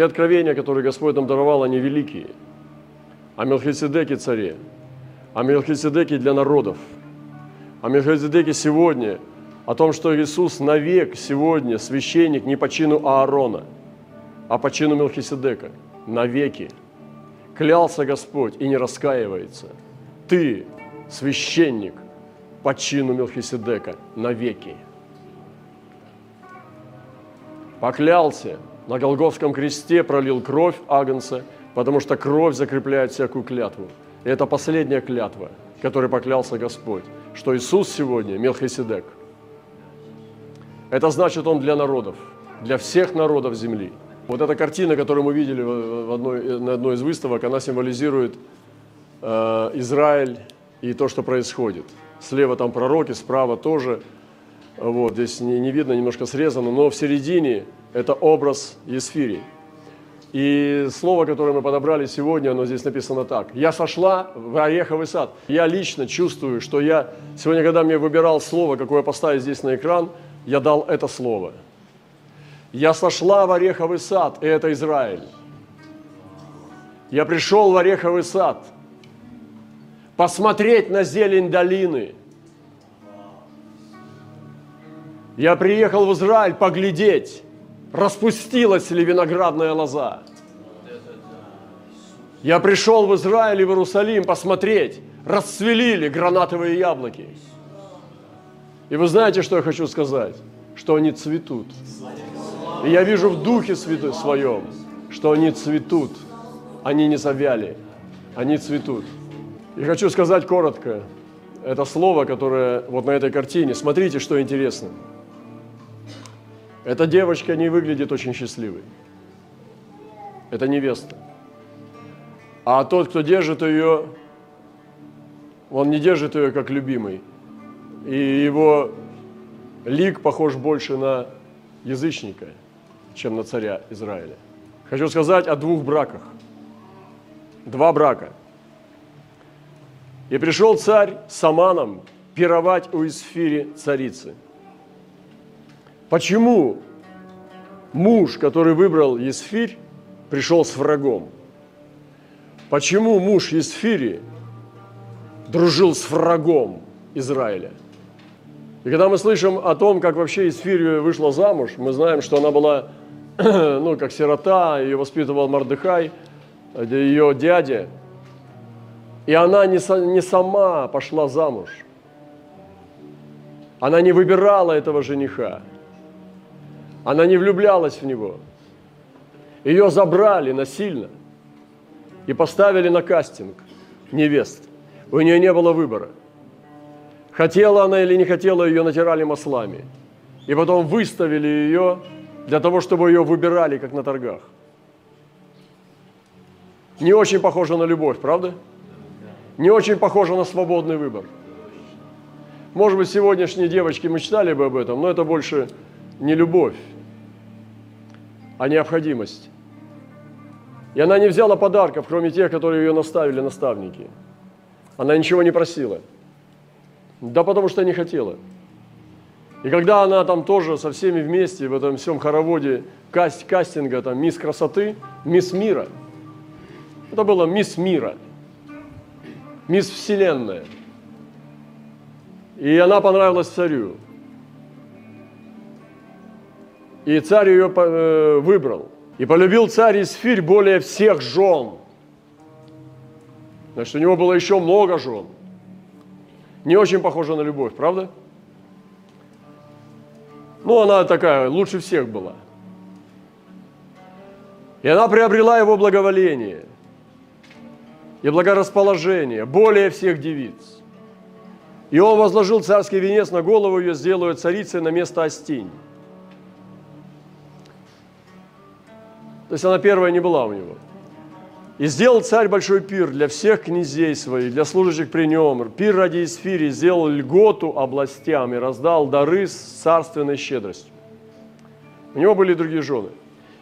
Те откровения, которые Господь нам даровал, они великие. О Мелхиседеке царе, о Мелхиседеке для народов, о Мелхиседеке сегодня, о том, что Иисус навек сегодня священник не по чину Аарона, а по чину Мелхиседека, навеки. Клялся Господь и не раскаивается. Ты священник по чину Мелхиседека навеки. Поклялся, на Голгофском кресте пролил кровь Агнца, потому что кровь закрепляет всякую клятву. И это последняя клятва, которой поклялся Господь, что Иисус сегодня Мелхиседек. Это значит, Он для народов, для всех народов земли. Вот эта картина, которую мы видели в одной, на одной из выставок, она символизирует э, Израиль и то, что происходит. Слева там пророки, справа тоже. Вот, здесь не, не видно, немножко срезано, но в середине это образ Есфирии. И слово, которое мы подобрали сегодня, оно здесь написано так. «Я сошла в ореховый сад». Я лично чувствую, что я сегодня, когда мне выбирал слово, какое поставить здесь на экран, я дал это слово. «Я сошла в ореховый сад», и это Израиль. Я пришел в ореховый сад посмотреть на зелень долины. Я приехал в Израиль поглядеть, распустилась ли виноградная лоза. Я пришел в Израиль и в Иерусалим посмотреть, расцвели ли гранатовые яблоки. И вы знаете, что я хочу сказать? Что они цветут. И я вижу в духе своем, что они цветут. Они не завяли, они цветут. И хочу сказать коротко, это слово, которое вот на этой картине. Смотрите, что интересно. Эта девочка не выглядит очень счастливой. Это невеста. А тот, кто держит ее, он не держит ее как любимый. И его лик похож больше на язычника, чем на царя Израиля. Хочу сказать о двух браках. Два брака. И пришел царь с Аманом пировать у Исфири царицы – Почему муж, который выбрал Есфирь, пришел с врагом? Почему муж Есфири дружил с врагом Израиля? И когда мы слышим о том, как вообще Есфирь вышла замуж, мы знаем, что она была, ну, как сирота, ее воспитывал Мардыхай, ее дядя. И она не, не сама пошла замуж. Она не выбирала этого жениха. Она не влюблялась в него. Ее забрали насильно и поставили на кастинг невест. У нее не было выбора. Хотела она или не хотела, ее натирали маслами. И потом выставили ее для того, чтобы ее выбирали, как на торгах. Не очень похоже на любовь, правда? Не очень похоже на свободный выбор. Может быть, сегодняшние девочки мечтали бы об этом, но это больше не любовь а необходимость. И она не взяла подарков, кроме тех, которые ее наставили наставники. Она ничего не просила. Да потому что не хотела. И когда она там тоже со всеми вместе в этом всем хороводе каст, кастинга, там, мисс красоты, мисс мира, это было мисс мира, мисс вселенная. И она понравилась царю. И царь ее э, выбрал. И полюбил царь Исфирь более всех жен. Значит, у него было еще много жен. Не очень похоже на любовь, правда? Ну, она такая, лучше всех была. И она приобрела его благоволение и благорасположение более всех девиц. И он возложил царский венец на голову ее, сделаю царицей на место Остинь. То есть она первая не была у него. И сделал царь большой пир для всех князей своих, для служащих при нем. Пир ради Исфири сделал льготу областям и раздал дары с царственной щедростью. У него были другие жены.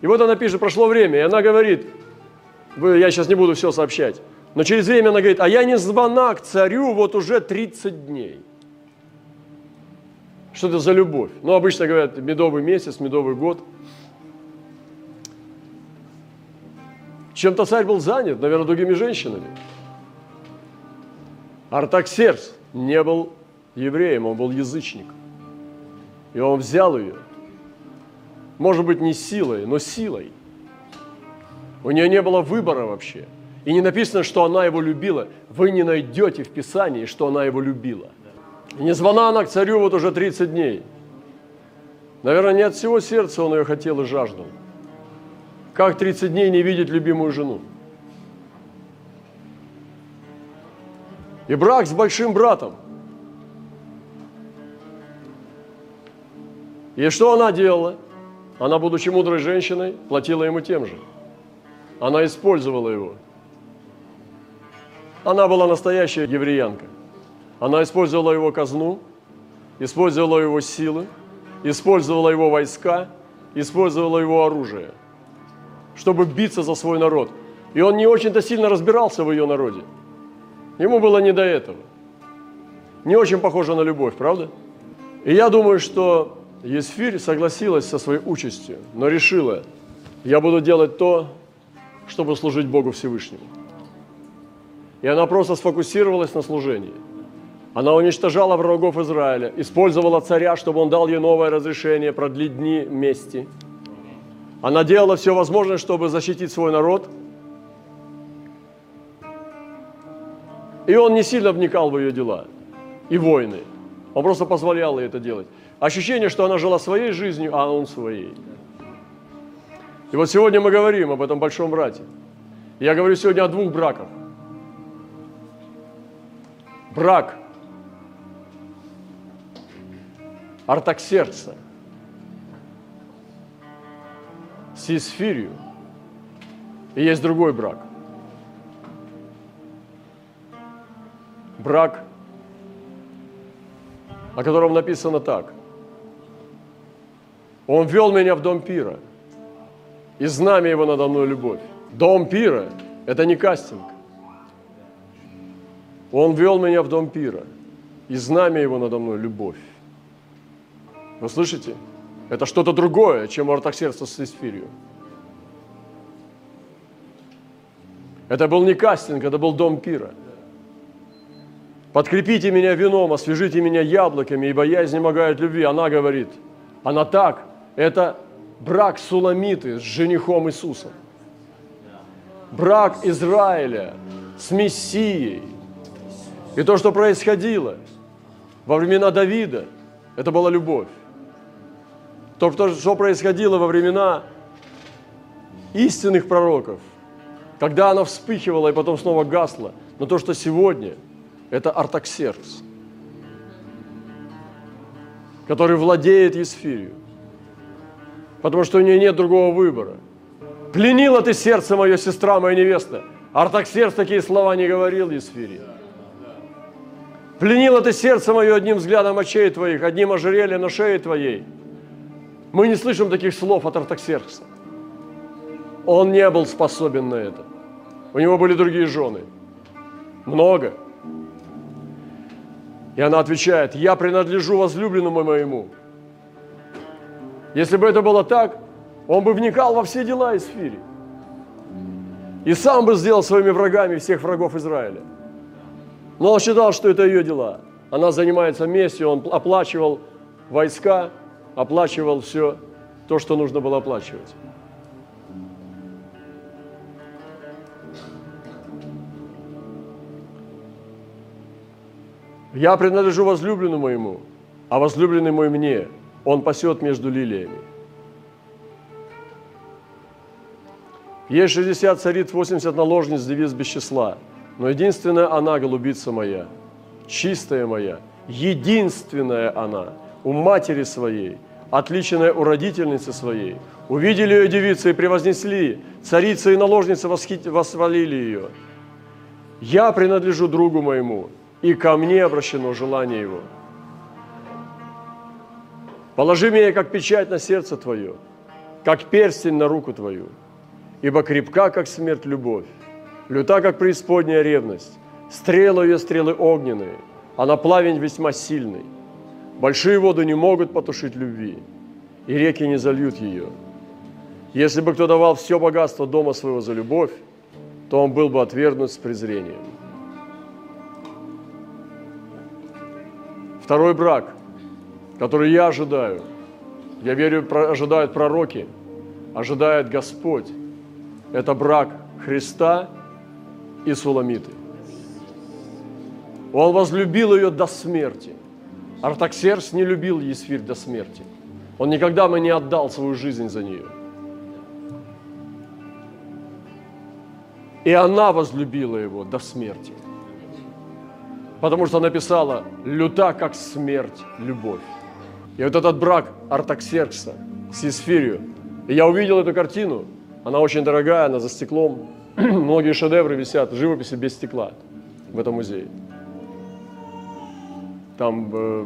И вот она пишет, прошло время, и она говорит, я сейчас не буду все сообщать, но через время она говорит, а я не звона к царю вот уже 30 дней. Что это за любовь? Ну, обычно говорят, медовый месяц, медовый год – Чем-то царь был занят, наверное, другими женщинами. Артаксеркс не был евреем, он был язычник. И он взял ее, может быть, не силой, но силой. У нее не было выбора вообще. И не написано, что она его любила. Вы не найдете в Писании, что она его любила. И не звона она к царю вот уже 30 дней. Наверное, не от всего сердца он ее хотел и жаждал. Как 30 дней не видеть любимую жену? И брак с большим братом. И что она делала? Она, будучи мудрой женщиной, платила ему тем же. Она использовала его. Она была настоящая евреянка. Она использовала его казну, использовала его силы, использовала его войска, использовала его оружие, чтобы биться за свой народ. И он не очень-то сильно разбирался в ее народе. Ему было не до этого. Не очень похоже на любовь, правда? И я думаю, что Есфирь согласилась со своей участью, но решила, я буду делать то, чтобы служить Богу Всевышнему. И она просто сфокусировалась на служении. Она уничтожала врагов Израиля, использовала царя, чтобы он дал ей новое разрешение продлить дни мести. Она делала все возможное, чтобы защитить свой народ – И он не сильно вникал в ее дела и войны. Он просто позволял ей это делать. Ощущение, что она жила своей жизнью, а он своей. И вот сегодня мы говорим об этом большом брате. Я говорю сегодня о двух браках. Брак Артаксердца с Исфирью. И есть другой брак – брак, о котором написано так. Он вел меня в дом пира, и знамя его надо мной любовь. Дом пира – это не кастинг. Он вел меня в дом пира, и знамя его надо мной любовь. Вы слышите? Это что-то другое, чем Артаксердство с Исфирью. Это был не кастинг, это был дом пира – подкрепите меня вином, освежите меня яблоками, ибо я изнемогаю от любви. Она говорит, она так, это брак Суламиты с женихом Иисусом. Брак Израиля с Мессией. И то, что происходило во времена Давида, это была любовь. То, что происходило во времена истинных пророков, когда она вспыхивала и потом снова гасла, но то, что сегодня – это Артаксеркс, который владеет Есфирью, потому что у нее нет другого выбора. Пленила ты сердце мое, сестра моя невеста. Артаксеркс такие слова не говорил Есфирии. Пленила ты сердце мое одним взглядом очей твоих, одним ожерельем на шее твоей. Мы не слышим таких слов от Артаксеркса. Он не был способен на это. У него были другие жены. Много. И она отвечает, я принадлежу возлюбленному моему. Если бы это было так, он бы вникал во все дела Исфири. И сам бы сделал своими врагами всех врагов Израиля. Но он считал, что это ее дела. Она занимается местью, он оплачивал войска, оплачивал все то, что нужно было оплачивать. Я принадлежу возлюбленному моему, а возлюбленный мой мне. Он пасет между лилиями. Есть 60 цариц, 80 наложниц, девиц без числа. Но единственная она, голубица моя, чистая моя, единственная она, у матери своей, отличная у родительницы своей. Увидели ее девицы и превознесли, царицы и наложницы восхвалили ее. Я принадлежу другу моему, и ко мне обращено желание Его. Положи меня, как печать на сердце Твое, как перстень на руку Твою, ибо крепка, как смерть, любовь, люта, как преисподняя ревность, стрелы ее стрелы огненные, а на плавень весьма сильный. Большие воды не могут потушить любви, и реки не зальют ее. Если бы кто давал все богатство дома своего за любовь, то он был бы отвергнут с презрением. Второй брак, который я ожидаю, я верю, ожидают пророки, ожидает Господь, это брак Христа и Суламиты. Он возлюбил ее до смерти. Артаксерс не любил Есфирь до смерти. Он никогда бы не отдал свою жизнь за нее. И она возлюбила его до смерти. Потому что написала, люта, как смерть, любовь. И вот этот брак Артаксеркса с Есфирью. Я увидел эту картину, она очень дорогая, она за стеклом. Многие шедевры висят, живописи без стекла в этом музее. Там э,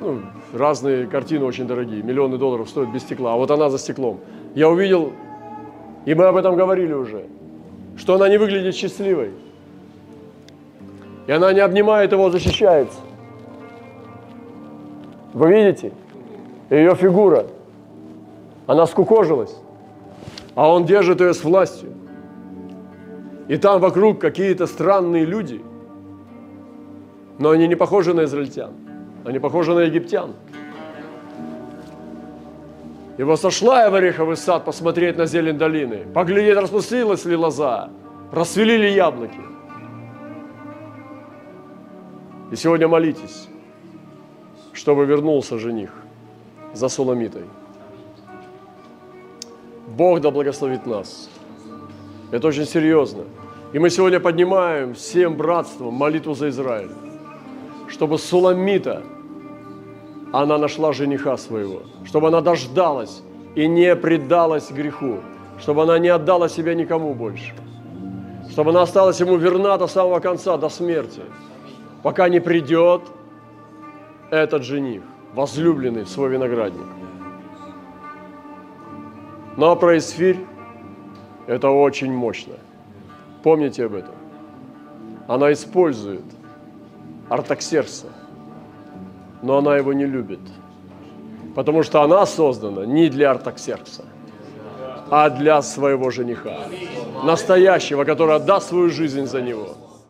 ну, разные картины очень дорогие, миллионы долларов стоят без стекла, а вот она за стеклом. Я увидел и мы об этом говорили уже, что она не выглядит счастливой. И она не обнимает его, защищается. Вы видите? Ее фигура. Она скукожилась. А он держит ее с властью. И там вокруг какие-то странные люди. Но они не похожи на израильтян. Они похожи на египтян. И сошла я в ореховый сад посмотреть на зелень долины, поглядеть, распустилась ли лоза, расцвели ли яблоки. И сегодня молитесь, чтобы вернулся жених за Суламитой. Бог да благословит нас. Это очень серьезно. И мы сегодня поднимаем всем братством молитву за Израиль, чтобы Суламита – она нашла жениха своего, чтобы она дождалась и не предалась греху, чтобы она не отдала себя никому больше, чтобы она осталась ему верна до самого конца, до смерти, пока не придет этот жених, возлюбленный в свой виноградник. Но про Исфирь это очень мощно. Помните об этом. Она использует Артаксерса – но она его не любит. Потому что она создана не для Артаксеркса, а для своего жениха, настоящего, который отдаст свою жизнь за него.